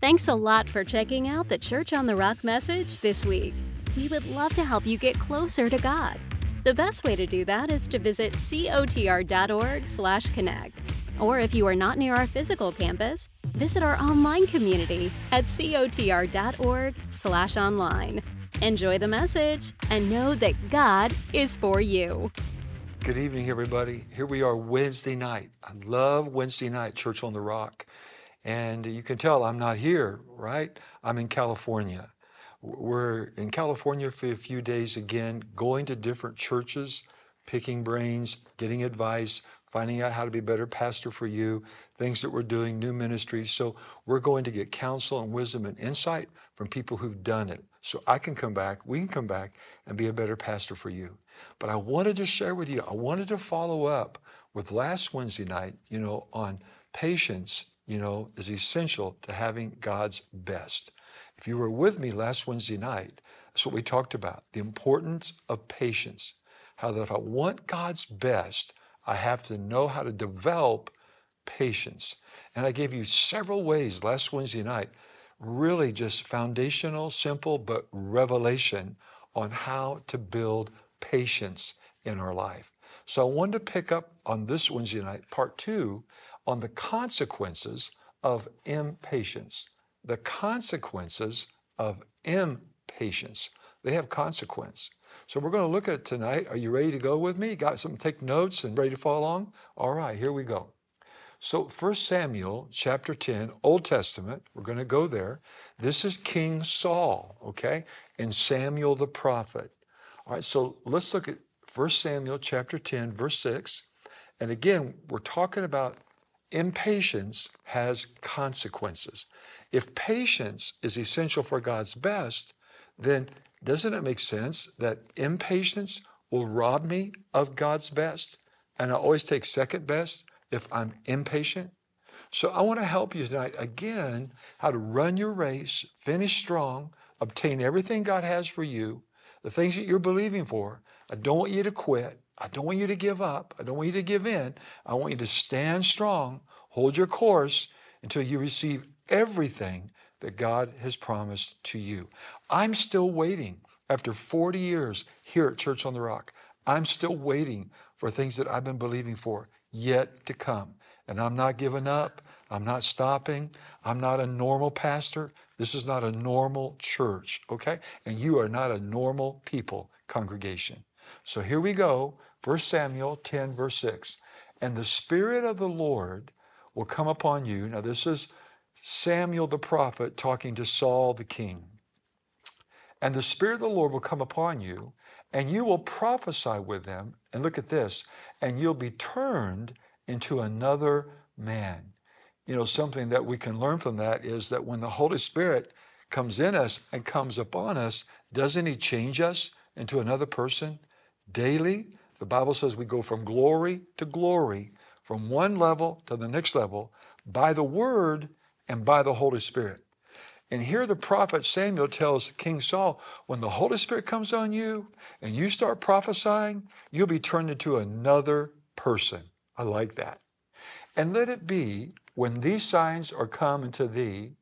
Thanks a lot for checking out the Church on the Rock message this week. We would love to help you get closer to God. The best way to do that is to visit cotr.org/connect. Or if you are not near our physical campus, visit our online community at cotr.org/online. Enjoy the message and know that God is for you. Good evening, everybody. Here we are Wednesday night. I love Wednesday night, Church on the Rock. And you can tell I'm not here, right? I'm in California. We're in California for a few days again, going to different churches, picking brains, getting advice, finding out how to be a better pastor for you, things that we're doing, new ministries. So we're going to get counsel and wisdom and insight from people who've done it. So I can come back, we can come back and be a better pastor for you. But I wanted to share with you, I wanted to follow up with last Wednesday night, you know, on patience you know, is essential to having God's best. If you were with me last Wednesday night, that's what we talked about the importance of patience. How that if I want God's best, I have to know how to develop patience. And I gave you several ways last Wednesday night, really just foundational, simple, but revelation on how to build patience in our life. So I wanted to pick up on this Wednesday night, part two, on the consequences of impatience. The consequences of impatience. They have consequence. So we're going to look at it tonight. Are you ready to go with me? Got some take notes and ready to follow along? All right, here we go. So 1 Samuel chapter 10, Old Testament, we're going to go there. This is King Saul, okay? And Samuel the prophet. All right, so let's look at 1 Samuel chapter 10, verse 6. And again, we're talking about impatience has consequences. If patience is essential for God's best, then doesn't it make sense that impatience will rob me of God's best? And I always take second best if I'm impatient? So I want to help you tonight again how to run your race, finish strong, obtain everything God has for you, the things that you're believing for. I don't want you to quit. I don't want you to give up. I don't want you to give in. I want you to stand strong, hold your course until you receive everything that God has promised to you. I'm still waiting after 40 years here at Church on the Rock. I'm still waiting for things that I've been believing for yet to come. And I'm not giving up. I'm not stopping. I'm not a normal pastor. This is not a normal church, okay? And you are not a normal people congregation. So here we go, 1 Samuel 10, verse 6. And the Spirit of the Lord will come upon you. Now, this is Samuel the prophet talking to Saul the king. And the Spirit of the Lord will come upon you, and you will prophesy with them. And look at this, and you'll be turned into another man. You know, something that we can learn from that is that when the Holy Spirit comes in us and comes upon us, doesn't He change us into another person daily? The Bible says we go from glory to glory, from one level to the next level, by the Word and by the Holy Spirit. And here the prophet Samuel tells King Saul, when the Holy Spirit comes on you and you start prophesying, you'll be turned into another person. I like that. And let it be when these signs are come unto thee,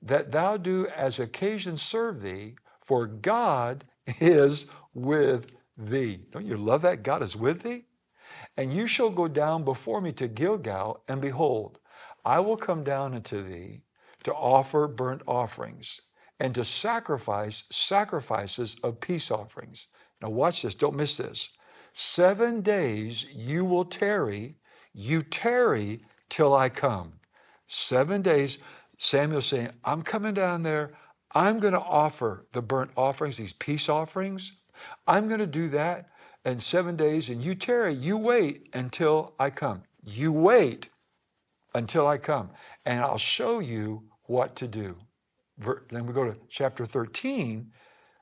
that thou do as occasion serve thee, for God is with thee. Don't you love that? God is with thee? And you shall go down before me to Gilgal, and behold, I will come down unto thee to offer burnt offerings and to sacrifice sacrifices of peace offerings. Now, watch this, don't miss this. Seven days you will tarry, you tarry till I come. Seven days, Samuel saying, I'm coming down there. I'm going to offer the burnt offerings, these peace offerings. I'm going to do that in seven days, and you tarry, you wait until I come. You wait until I come, and I'll show you what to do. Then we go to chapter 13,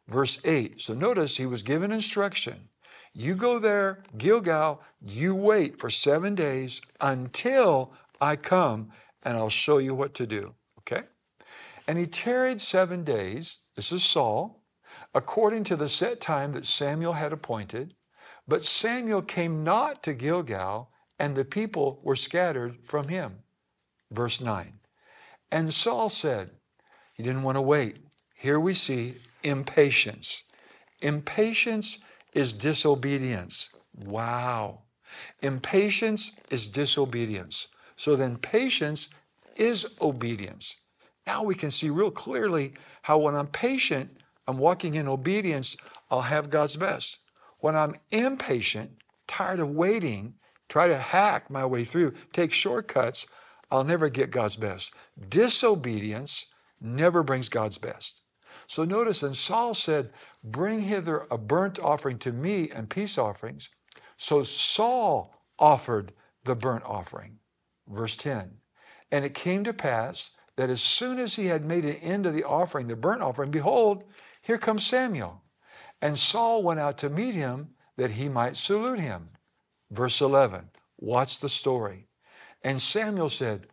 verse 8. So notice he was given instruction. You go there, Gilgal, you wait for seven days until I come, and I'll show you what to do. Okay? And he tarried seven days. This is Saul, according to the set time that Samuel had appointed. But Samuel came not to Gilgal, and the people were scattered from him. Verse 9. And Saul said, he didn't want to wait. Here we see impatience. Impatience is disobedience. Wow. Impatience is disobedience. So then patience is obedience. Now we can see real clearly how when I'm patient, I'm walking in obedience, I'll have God's best. When I'm impatient, tired of waiting, try to hack my way through, take shortcuts, I'll never get God's best. Disobedience never brings God's best. So notice, and Saul said, Bring hither a burnt offering to me and peace offerings. So Saul offered the burnt offering. Verse 10 And it came to pass that as soon as he had made an end of the offering, the burnt offering, behold, here comes Samuel. And Saul went out to meet him that he might salute him. Verse 11, watch the story. And Samuel said,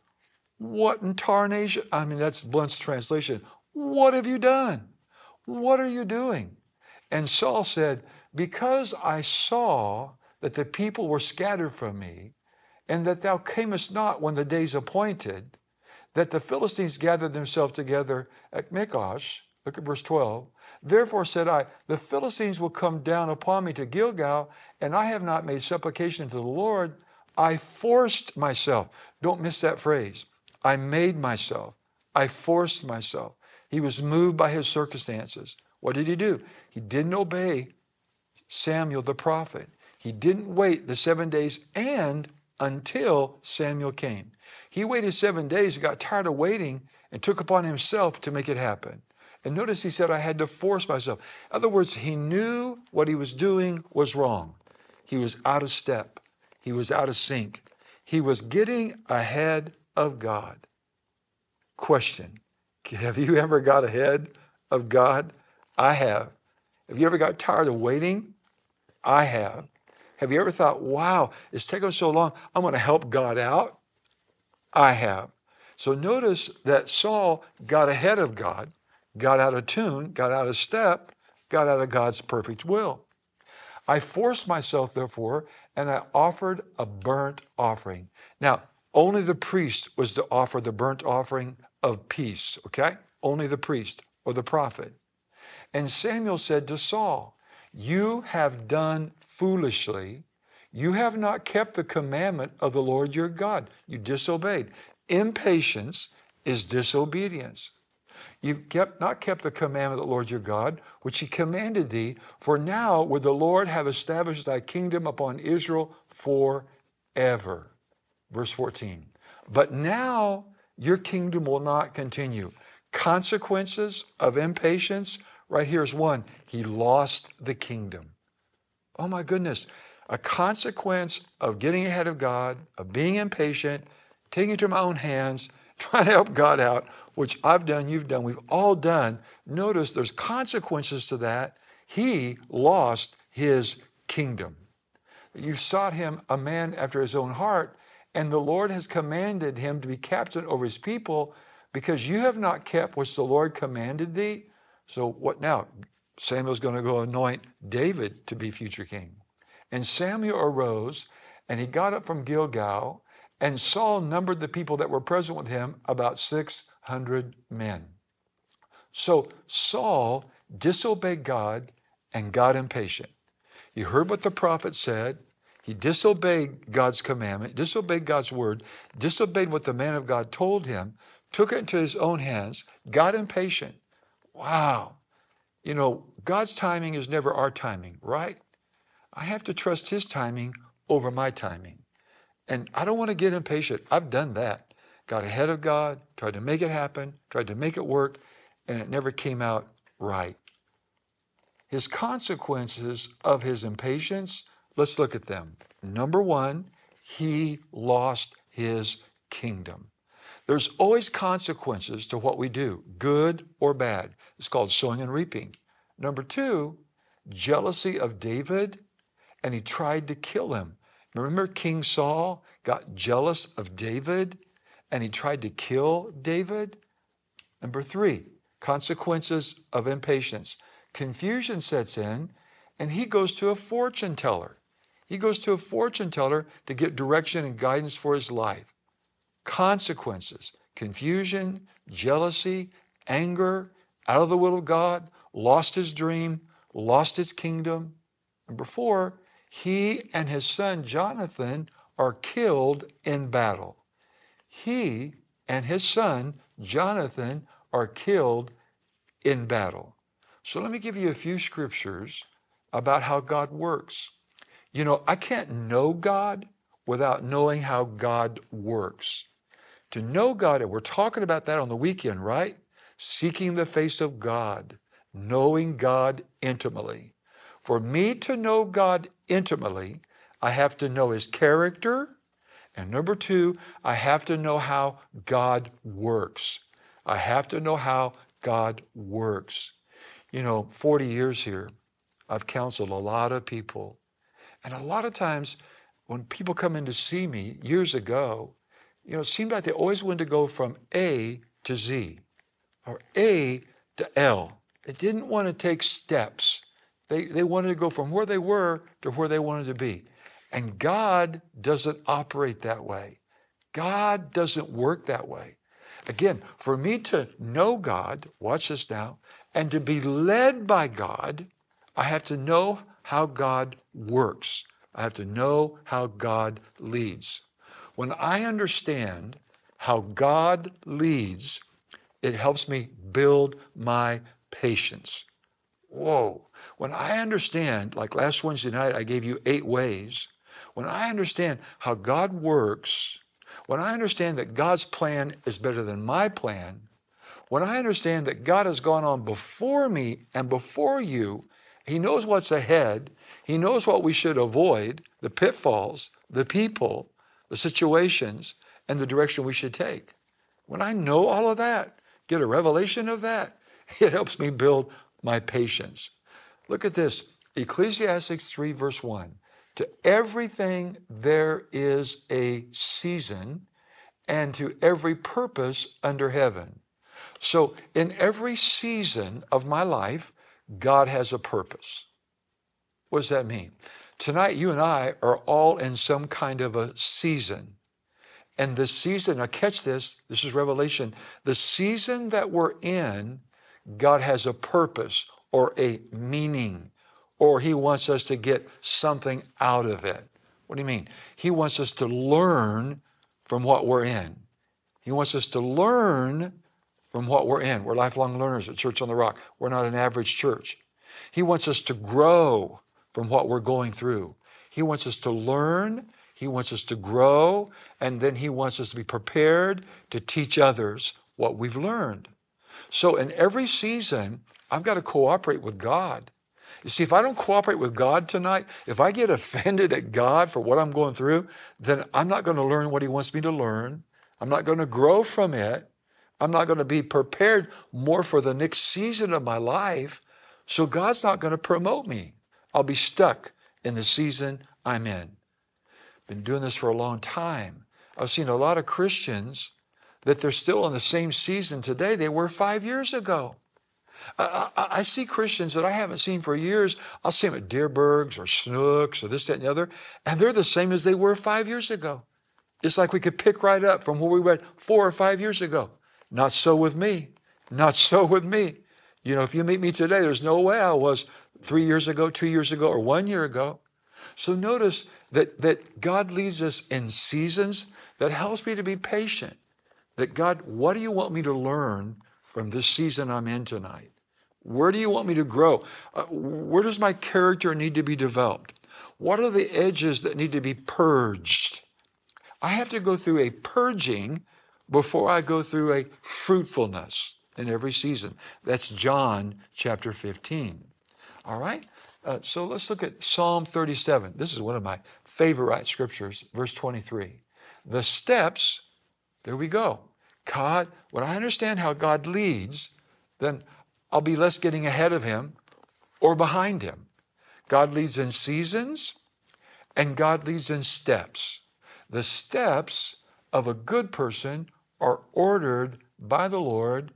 What in tarnation? I mean, that's Blunt's translation. What have you done? What are you doing? And Saul said, Because I saw that the people were scattered from me, and that thou camest not when the days appointed, that the Philistines gathered themselves together at Michmash. Look at verse 12. Therefore said I, The Philistines will come down upon me to Gilgal, and I have not made supplication to the Lord. I forced myself. Don't miss that phrase. I made myself. I forced myself. He was moved by his circumstances. What did he do? He didn't obey Samuel the prophet. He didn't wait the seven days and until Samuel came. He waited seven days, got tired of waiting, and took upon himself to make it happen. And notice he said, I had to force myself. In other words, he knew what he was doing was wrong. He was out of step. He was out of sync. He was getting ahead of God. Question Have you ever got ahead of God? I have. Have you ever got tired of waiting? I have. Have you ever thought, wow, it's taken so long, I'm going to help God out? I have. So notice that Saul got ahead of God, got out of tune, got out of step, got out of God's perfect will. I forced myself, therefore, and I offered a burnt offering. Now, only the priest was to offer the burnt offering of peace, okay? Only the priest or the prophet. And Samuel said to Saul, You have done foolishly. You have not kept the commandment of the Lord your God. You disobeyed. Impatience is disobedience. You've kept, not kept the commandment of the Lord your God, which he commanded thee, for now would the Lord have established thy kingdom upon Israel forever. Verse 14. But now your kingdom will not continue. Consequences of impatience, right here is one. He lost the kingdom. Oh my goodness. A consequence of getting ahead of God, of being impatient, taking it to my own hands, trying to help God out, which I've done, you've done, we've all done. Notice there's consequences to that. He lost his kingdom. You sought him a man after his own heart, and the Lord has commanded him to be captain over his people because you have not kept which the Lord commanded thee. So what now? Samuel's going to go anoint David to be future king. And Samuel arose and he got up from Gilgal, and Saul numbered the people that were present with him about 600 men. So Saul disobeyed God and got impatient. He heard what the prophet said. He disobeyed God's commandment, disobeyed God's word, disobeyed what the man of God told him, took it into his own hands, got impatient. Wow. You know, God's timing is never our timing, right? I have to trust His timing over my timing. And I don't want to get impatient. I've done that. Got ahead of God, tried to make it happen, tried to make it work, and it never came out right. His consequences of his impatience, let's look at them. Number one, he lost his kingdom. There's always consequences to what we do, good or bad. It's called sowing and reaping. Number two, jealousy of David, and he tried to kill him. Remember, King Saul got jealous of David and he tried to kill David? Number three, consequences of impatience. Confusion sets in, and he goes to a fortune teller. He goes to a fortune teller to get direction and guidance for his life consequences, confusion, jealousy, anger, out of the will of God, lost his dream, lost his kingdom. Number four, he and his son Jonathan are killed in battle. He and his son Jonathan are killed in battle. So let me give you a few scriptures about how God works. You know, I can't know God without knowing how God works. To know God, and we're talking about that on the weekend, right? Seeking the face of God, knowing God intimately. For me to know God intimately, I have to know His character. And number two, I have to know how God works. I have to know how God works. You know, 40 years here, I've counseled a lot of people. And a lot of times when people come in to see me years ago, you know, it seemed like they always wanted to go from A to Z or A to L. They didn't want to take steps. They, they wanted to go from where they were to where they wanted to be. And God doesn't operate that way. God doesn't work that way. Again, for me to know God, watch this now, and to be led by God, I have to know how God works. I have to know how God leads. When I understand how God leads, it helps me build my patience. Whoa. When I understand, like last Wednesday night, I gave you eight ways. When I understand how God works, when I understand that God's plan is better than my plan, when I understand that God has gone on before me and before you, He knows what's ahead, He knows what we should avoid, the pitfalls, the people, the situations, and the direction we should take. When I know all of that, get a revelation of that, it helps me build my patience. Look at this Ecclesiastes 3, verse 1. To everything there is a season, and to every purpose under heaven. So, in every season of my life, God has a purpose. What does that mean? Tonight, you and I are all in some kind of a season. And the season, now catch this, this is Revelation. The season that we're in, God has a purpose or a meaning, or He wants us to get something out of it. What do you mean? He wants us to learn from what we're in. He wants us to learn from what we're in. We're lifelong learners at Church on the Rock. We're not an average church. He wants us to grow from what we're going through. He wants us to learn, He wants us to grow, and then He wants us to be prepared to teach others what we've learned. So in every season, I've got to cooperate with God. You see, if I don't cooperate with God tonight, if I get offended at God for what I'm going through, then I'm not going to learn what He wants me to learn. I'm not going to grow from it. I'm not going to be prepared more for the next season of my life. So God's not going to promote me. I'll be stuck in the season I'm in. Been doing this for a long time. I've seen a lot of Christians that they're still in the same season today they were five years ago. I, I, I, see Christians that I haven't seen for years. I'll see them at Dierberg's or Schnucks or this, that, and the other, and they're the same as they were five years ago. It's like we could pick right up from where we went four or five years ago. Not so with me. Not so with me. You know, if you meet me today, there's no way I was three years ago, two years ago, or one year ago. So notice that, that God leads us in seasons that helps me to be patient. That God, what do you want me to learn from this season I'm in tonight? Where do you want me to grow? Uh, where does my character need to be developed? What are the edges that need to be purged? I have to go through a purging before I go through a fruitfulness in every season. That's John chapter 15. All right? Uh, so let's look at Psalm 37. This is one of my favorite scriptures, verse 23. The steps, there we go. God, when I understand how God leads, then I'll be less getting ahead of Him or behind Him. God leads in seasons and God leads in steps. The steps of a good person are ordered by the Lord,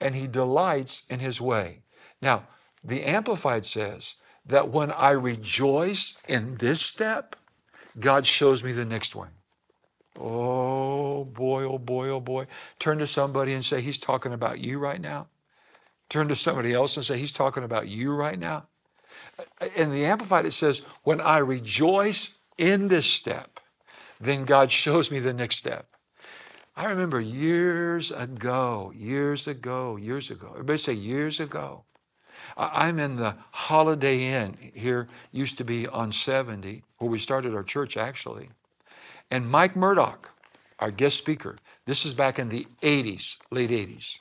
and he delights in his way. Now, the Amplified says that when I rejoice in this step, God shows me the next one. Oh boy, oh boy, oh boy. Turn to somebody and say, He's talking about you right now. Turn to somebody else and say, He's talking about you right now. In the Amplified, it says, When I rejoice in this step, then God shows me the next step. I remember years ago, years ago, years ago. Everybody say years ago. I'm in the Holiday Inn here, used to be on 70, where we started our church actually. And Mike Murdock, our guest speaker, this is back in the 80s, late 80s.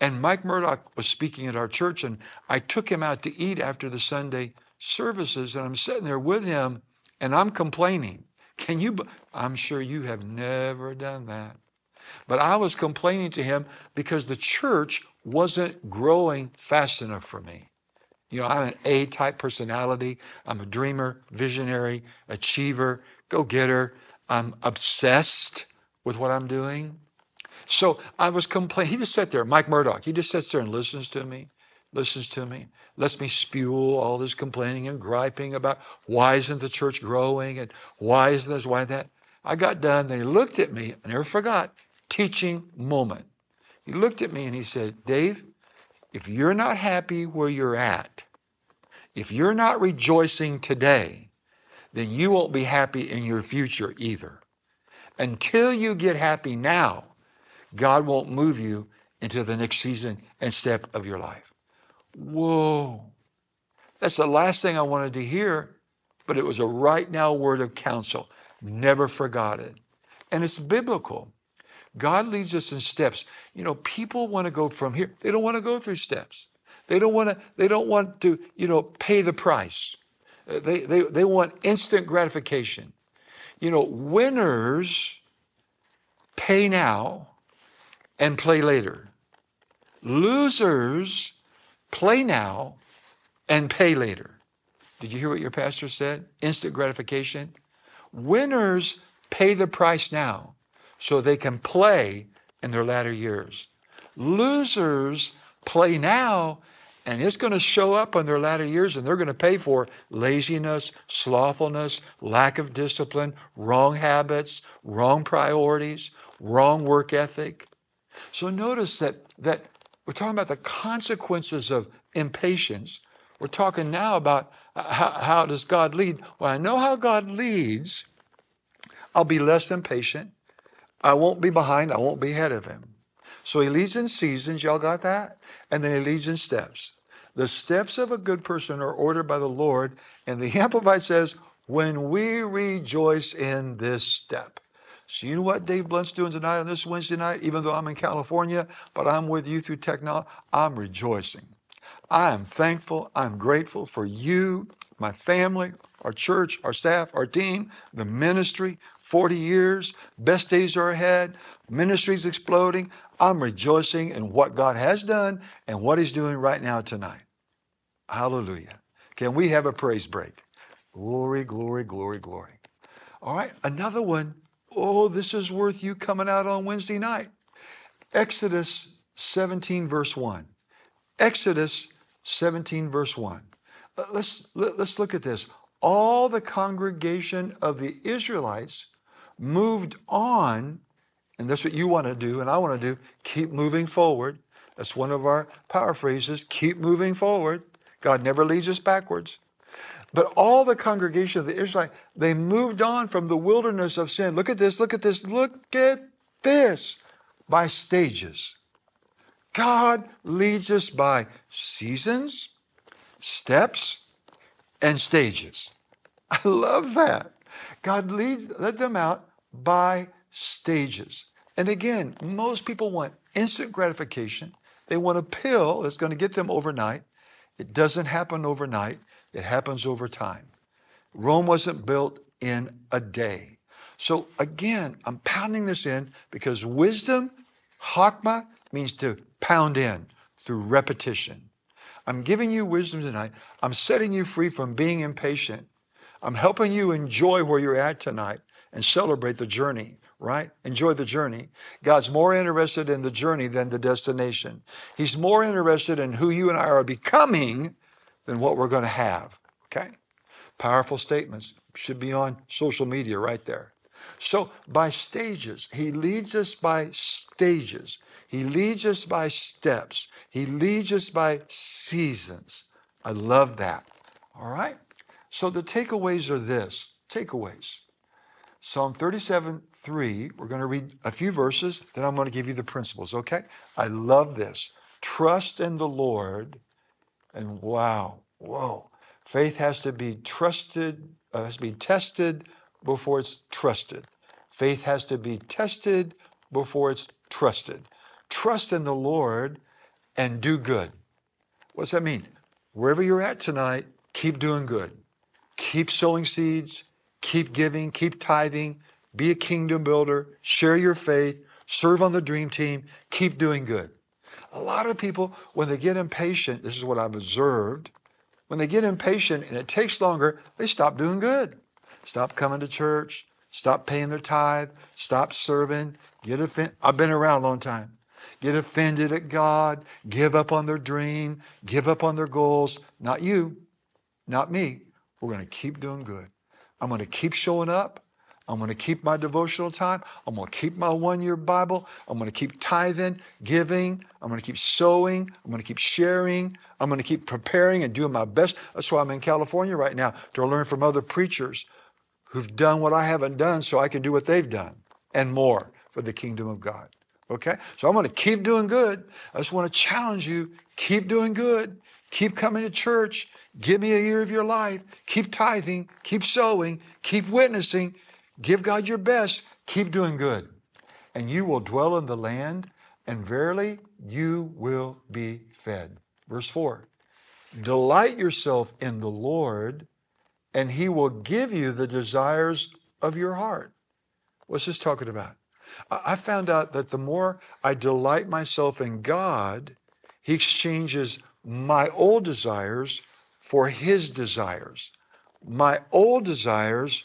And Mike Murdock was speaking at our church, and I took him out to eat after the Sunday services, and I'm sitting there with him, and I'm complaining. Can you? I'm sure you have never done that. But I was complaining to him because the church wasn't growing fast enough for me. You know, I'm an A type personality. I'm a dreamer, visionary, achiever, go getter. I'm obsessed with what I'm doing. So I was complaining. He just sat there, Mike Murdock, he just sits there and listens to me, listens to me, lets me spew all this complaining and griping about why isn't the church growing and why isn't this, why that. I got done, then he looked at me, I never forgot, teaching moment. He looked at me and he said, Dave, if you're not happy where you're at, if you're not rejoicing today, then you won't be happy in your future either. Until you get happy now, God won't move you into the next season and step of your life. Whoa. That's the last thing I wanted to hear, but it was a right now word of counsel. Never forgot it. And it's biblical. God leads us in steps. You know, people want to go from here. They don't want to go through steps. They don't want to, they don't want to, you know, pay the price. They, they, they want instant gratification. You know, winners pay now and play later. Losers play now and pay later. Did you hear what your pastor said? Instant gratification. Winners pay the price now so they can play in their latter years. Losers play now and it's going to show up in their latter years and they're going to pay for laziness, slothfulness, lack of discipline, wrong habits, wrong priorities, wrong work ethic. So notice that, that we're talking about the consequences of impatience. We're talking now about how, how does God lead. When I know how God leads, I'll be less impatient. I won't be behind. I won't be ahead of him. So he leads in seasons. Y'all got that? And then he leads in steps. The steps of a good person are ordered by the Lord. And the Amplified says, when we rejoice in this step. So you know what Dave Blunt's doing tonight on this Wednesday night, even though I'm in California, but I'm with you through technology, I'm rejoicing. I am thankful, I'm grateful for you, my family, our church, our staff, our team, the ministry, 40 years, best days are ahead, ministry's exploding. I'm rejoicing in what God has done and what He's doing right now tonight. Hallelujah. Can we have a praise break? Glory, glory, glory, glory. All right, another one. Oh, this is worth you coming out on Wednesday night. Exodus 17, verse 1. Exodus 17, verse 1. Uh, let's, let's look at this. All the congregation of the Israelites moved on, and that's what you want to do, and I want to do, keep moving forward. That's one of our power phrases keep moving forward. God never leads us backwards. But all the congregation of the Israelites, they moved on from the wilderness of sin. Look at this, look at this, look at this by stages. God leads us by seasons, steps, and stages. I love that. God leads, led them out by stages. And again, most people want instant gratification. They want a pill that's going to get them overnight. It doesn't happen overnight, it happens over time. Rome wasn't built in a day. So again, I'm pounding this in because wisdom, hakma, means to pound in through repetition. I'm giving you wisdom tonight. I'm setting you free from being impatient. I'm helping you enjoy where you're at tonight and celebrate the journey, right? Enjoy the journey. God's more interested in the journey than the destination. He's more interested in who you and I are becoming than what we're going to have, okay? Powerful statements should be on social media right there. So, by stages, He leads us by stages. He leads us by steps. He leads us by seasons. I love that. All right? So, the takeaways are this takeaways. Psalm 37 3, we're going to read a few verses, then I'm going to give you the principles, okay? I love this. Trust in the Lord, and wow, whoa. Faith has to be trusted, uh, has to be tested before it's trusted. Faith has to be tested before it's trusted. Trust in the Lord and do good. What's that mean? Wherever you're at tonight, keep doing good. Keep sowing seeds, keep giving, keep tithing, be a kingdom builder, share your faith, serve on the dream team, keep doing good. A lot of people, when they get impatient, this is what I've observed, when they get impatient and it takes longer, they stop doing good. Stop coming to church, stop paying their tithe, stop serving, get offended. I've been around a long time. Get offended at God, give up on their dream, give up on their goals. Not you, not me. We're going to keep doing good. I'm going to keep showing up. I'm going to keep my devotional time. I'm going to keep my one year Bible. I'm going to keep tithing, giving. I'm going to keep sowing. I'm going to keep sharing. I'm going to keep preparing and doing my best. That's why I'm in California right now to learn from other preachers who've done what I haven't done so I can do what they've done and more for the kingdom of God. Okay? So I'm going to keep doing good. I just want to challenge you keep doing good. Keep coming to church. Give me a year of your life. Keep tithing. Keep sowing. Keep witnessing. Give God your best. Keep doing good. And you will dwell in the land, and verily you will be fed. Verse 4 Delight yourself in the Lord, and he will give you the desires of your heart. What's this talking about? I found out that the more I delight myself in God, he exchanges my old desires for his desires. My old desires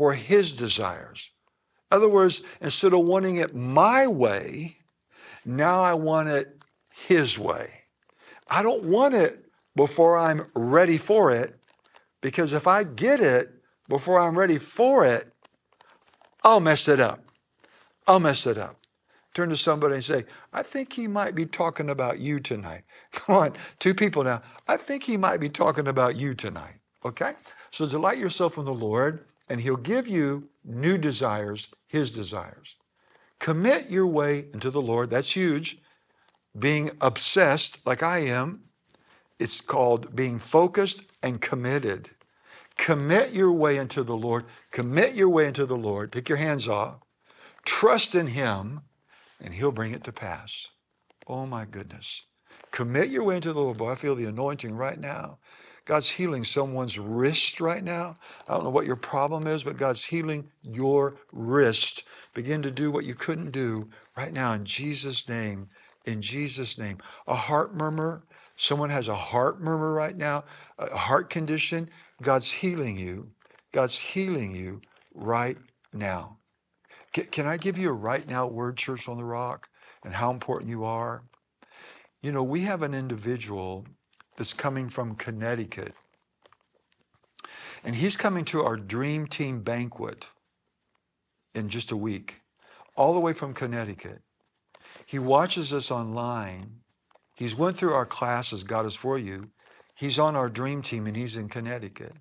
for his desires. In other words, instead of wanting it my way, now I want it his way. I don't want it before I'm ready for it, because if I get it before I'm ready for it, I'll mess it up. I'll mess it up. Turn to somebody and say, I think he might be talking about you tonight. Come on, two people now. I think he might be talking about you tonight. Okay? So delight yourself in the Lord and He'll give you new desires, His desires. Commit your way into the Lord. That's huge. Being obsessed, like I am, it's called being focused and committed. Commit your way into the Lord. Commit your way into the Lord. Take your hands off. Trust in Him, and He'll bring it to pass. Oh my goodness. Commit your way into the Lord. Boy, I feel the anointing right now. God's healing someone's wrist right now. I don't know what your problem is, but God's healing your wrist. Begin to do what you couldn't do right now in Jesus' name. In Jesus' name. A heart murmur. Someone has a heart murmur right now, a heart condition. God's healing you. God's healing you right now. Can I give you a right now word, Church on the Rock, and how important you are? You know, we have an individual that's coming from Connecticut. And he's coming to our Dream Team banquet in just a week, all the way from Connecticut. He watches us online. He's went through our classes, God is for you. He's on our dream team and he's in Connecticut.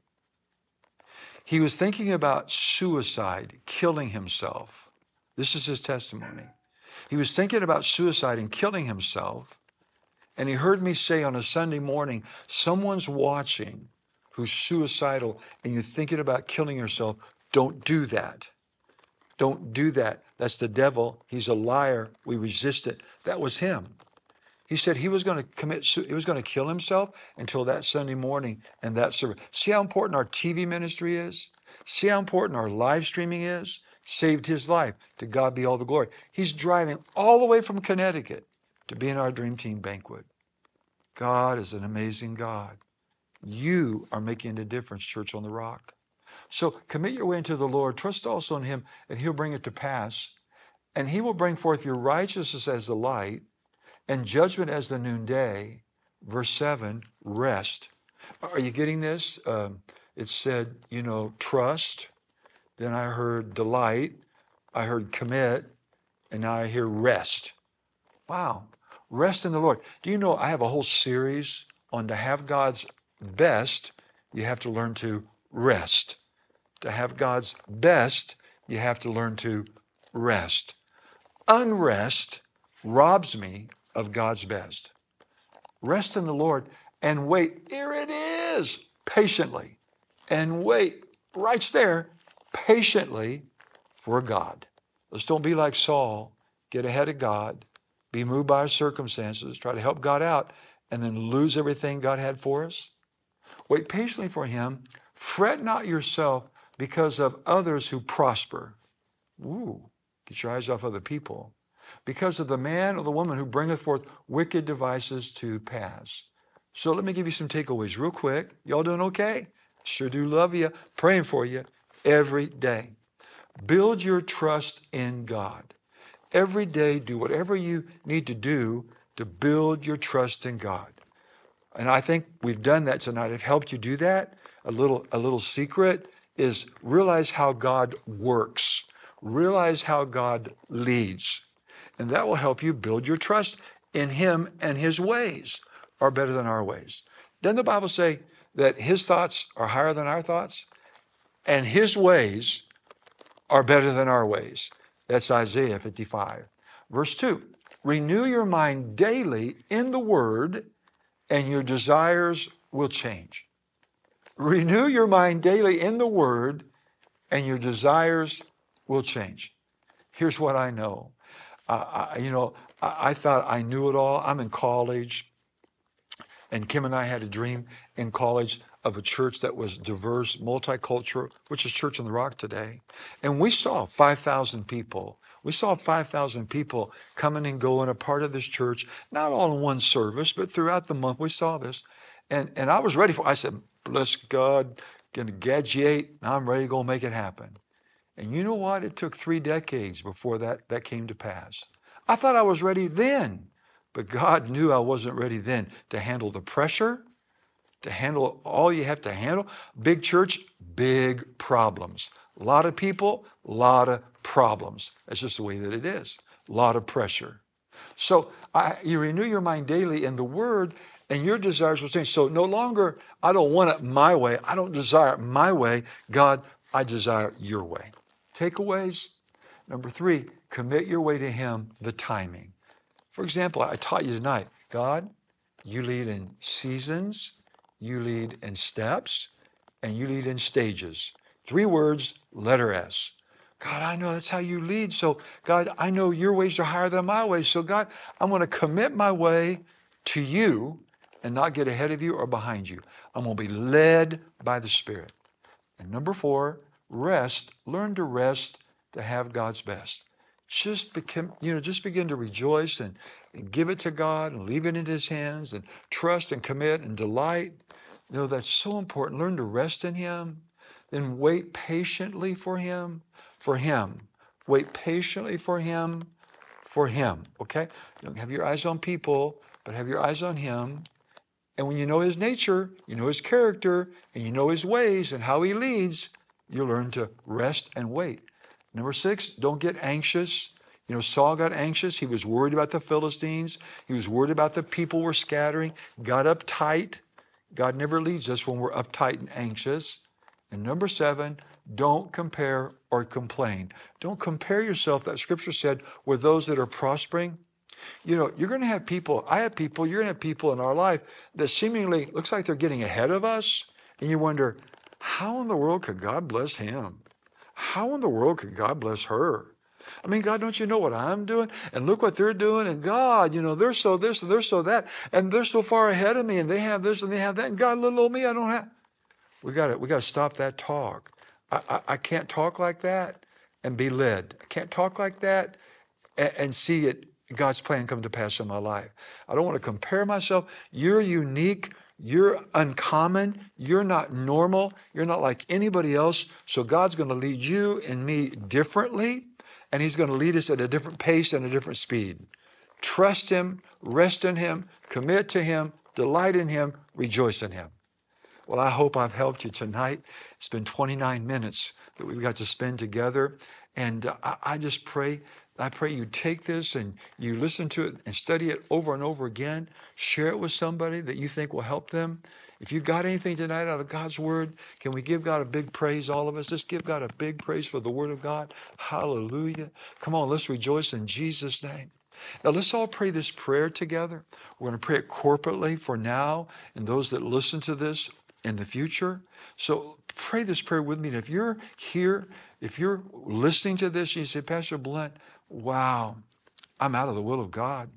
He was thinking about suicide, killing himself. This is his testimony. He was thinking about suicide and killing himself. And he heard me say on a Sunday morning, someone's watching who's suicidal and you're thinking about killing yourself. Don't do that. Don't do that. That's the devil. He's a liar. We resist it. That was him. He said he was going to commit, he was going to kill himself until that Sunday morning and that service. See how important our TV ministry is? See how important our live streaming is? Saved his life. To God be all the glory. He's driving all the way from Connecticut to be in our Dream Team banquet. God is an amazing God. You are making a difference, Church on the Rock. So commit your way into the Lord. Trust also in Him, and He'll bring it to pass. And He will bring forth your righteousness as the light and judgment as the noonday. Verse 7 rest. Are you getting this? Um, it said, you know, trust, then I heard delight, I heard commit, and now I hear rest. Wow. Rest in the Lord. Do you know I have a whole series on to have God's best, you have to learn to rest. To have God's best, you have to learn to rest. Unrest robs me of God's best. Rest in the Lord and wait. Here it is, patiently. And wait right there, patiently for God. Let's don't be like Saul, get ahead of God, be moved by our circumstances, try to help God out, and then lose everything God had for us. Wait patiently for him. Fret not yourself because of others who prosper. Ooh, get your eyes off other people. Because of the man or the woman who bringeth forth wicked devices to pass. So let me give you some takeaways real quick. Y'all doing okay? Sure do love you. Praying for you every day. Build your trust in God. Every day, do whatever you need to do to build your trust in God. And I think we've done that tonight. I've helped you do that. A little, a little secret is realize how God works. Realize how God leads. And that will help you build your trust in Him and His ways are better than our ways. Doesn't the Bible say that His thoughts are higher than our thoughts? And His ways are better than our ways. That's Isaiah 55. Verse 2 Renew your mind daily in the Word, and your desires will change. Renew your mind daily in the Word, and your desires will change. Here's what I know. Uh, I, you know, I, I thought I knew it all. I'm in college, and Kim and I had a dream in college of a church that was diverse, multicultural, which is Church on the Rock today. And we saw 5,000 people. We saw 5,000 people coming and going, a part of this church, not all in one service, but throughout the month. We saw this. And, and I was ready for I said, bless God, gonna gadget, I'm ready to go make it happen. And you know what? It took three decades before that, that came to pass. I thought I was ready then, but God knew I wasn't ready then to handle the pressure, to handle all you have to handle. Big church, big problems. A lot of people, a lot of problems. That's just the way that it is. A lot of pressure. So I, you renew your mind daily in the Word, and your desires will change. So no longer, I don't want it my way. I don't desire it my way. God, I desire your way. Takeaways. Number three, commit your way to Him, the timing. For example, I taught you tonight, God, you lead in seasons, you lead in steps, and you lead in stages. Three words, letter S. God, I know that's how you lead. So, God, I know your ways are higher than my ways. So, God, I'm going to commit my way to you and not get ahead of you or behind you. I'm going to be led by the Spirit. And number four, rest. Learn to rest to have God's best. Just become, you know, just begin to rejoice and, and give it to God and leave it in His hands and trust and commit and delight. You know, that's so important. Learn to rest in Him. Then wait patiently for Him, for Him. Wait patiently for Him, for Him. Okay? Don't have your eyes on people, but have your eyes on Him. And when you know His nature, you know His character, and you know His ways and how He leads, you learn to rest and wait. Number six, don't get anxious. You know, Saul got anxious. He was worried about the Philistines. He was worried about the people were scattering, got uptight. God never leads us when we're uptight and anxious. And number seven, don't compare or complain. Don't compare yourself, that scripture said, with those that are prospering. You know, you're going to have people, I have people, you're going to have people in our life that seemingly looks like they're getting ahead of us. And you wonder, how in the world could God bless him? How in the world could God bless her? I mean, God, don't you know what I'm doing? And look what they're doing. And God, you know, they're so this and they're so that. And they're so far ahead of me and they have this and they have that. And God, little old me, I don't have. We got to we got to stop that talk. I, I, I, can't talk like that and be led. I can't talk like that and, and see it God's plan come to pass in my life. I don't want to compare myself. You're unique. You're uncommon. You're not normal. You're not like anybody else. So God's going to lead you and me differently, and He's going to lead us at a different pace and a different speed. Trust Him, rest in Him, commit to Him, delight in Him, rejoice in Him. Well, I hope I've helped you tonight. It's been 29 minutes that we've got to spend together. And uh, I, I just pray I pray you take this and you listen to it and study it over and over again. Share it with somebody that you think will help them. If you got anything tonight out of God's word, can we give God a big praise, all of us? Let's give God a big praise for the word of God. Hallelujah. Come on, let's rejoice in Jesus' name. Now, let's all pray this prayer together. We're going to pray it corporately for now and those that listen to this in the future. So pray this prayer with me. And if you're here, if you're listening to this and you say, Pastor Blunt, wow, I'm out of the will of God.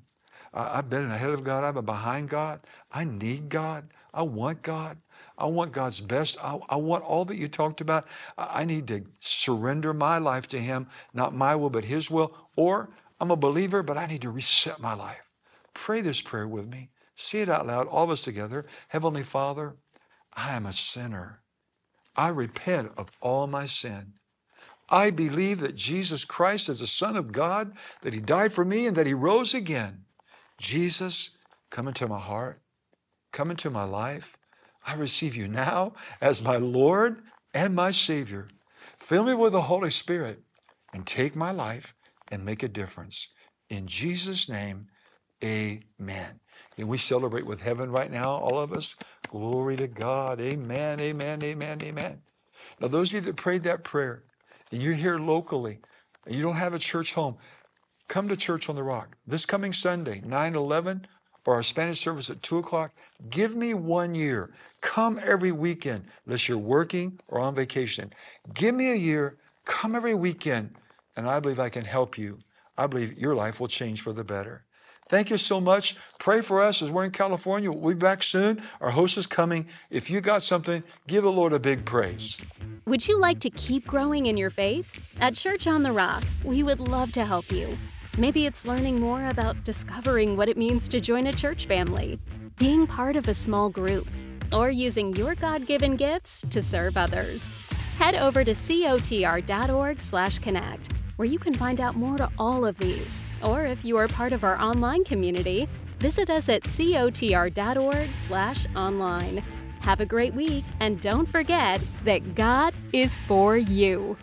I've been ahead of God. I've been behind God. I need God. I want God. I want God's best. I, I, want all that you talked about. I need to surrender my life to Him, not my will, but His will. Or I'm a believer, but I need to reset my life. Pray this prayer with me. Say it out loud, all of us together. Heavenly Father, I am a sinner. I repent of all my sin. I believe that Jesus Christ is the Son of God, that He died for me, and that He rose again. Jesus, come into my heart. Come into my life. I receive you now as my Lord and my Savior. Fill me with the Holy Spirit and take my life and make a difference. In Jesus' name, amen. And we celebrate with heaven right now, all of us. Glory to God. Amen, amen, amen, amen. Now, those of you that prayed that prayer and you're here locally and you don't have a church home, come to Church on the Rock this coming Sunday, 9 11 or our Spanish service at 2 o'clock. Give me one year. Come every weekend, unless you're working or on vacation. Give me a year. Come every weekend, and I believe I can help you. I believe your life will change for the better. Thank you so much. Pray for us as we're in California. We'll be back soon. Our host is coming. If you got something, give the Lord a big praise. Would you like to keep growing in your faith? At Church on the Rock, we would love to help you. Maybe it's learning more about discovering what it means to join a church family, being part of a small group, or using your God-given gifts to serve others. Head over to cotr.org/connect where you can find out more to all of these. Or if you are part of our online community, visit us at cotr.org/online. Have a great week and don't forget that God is for you.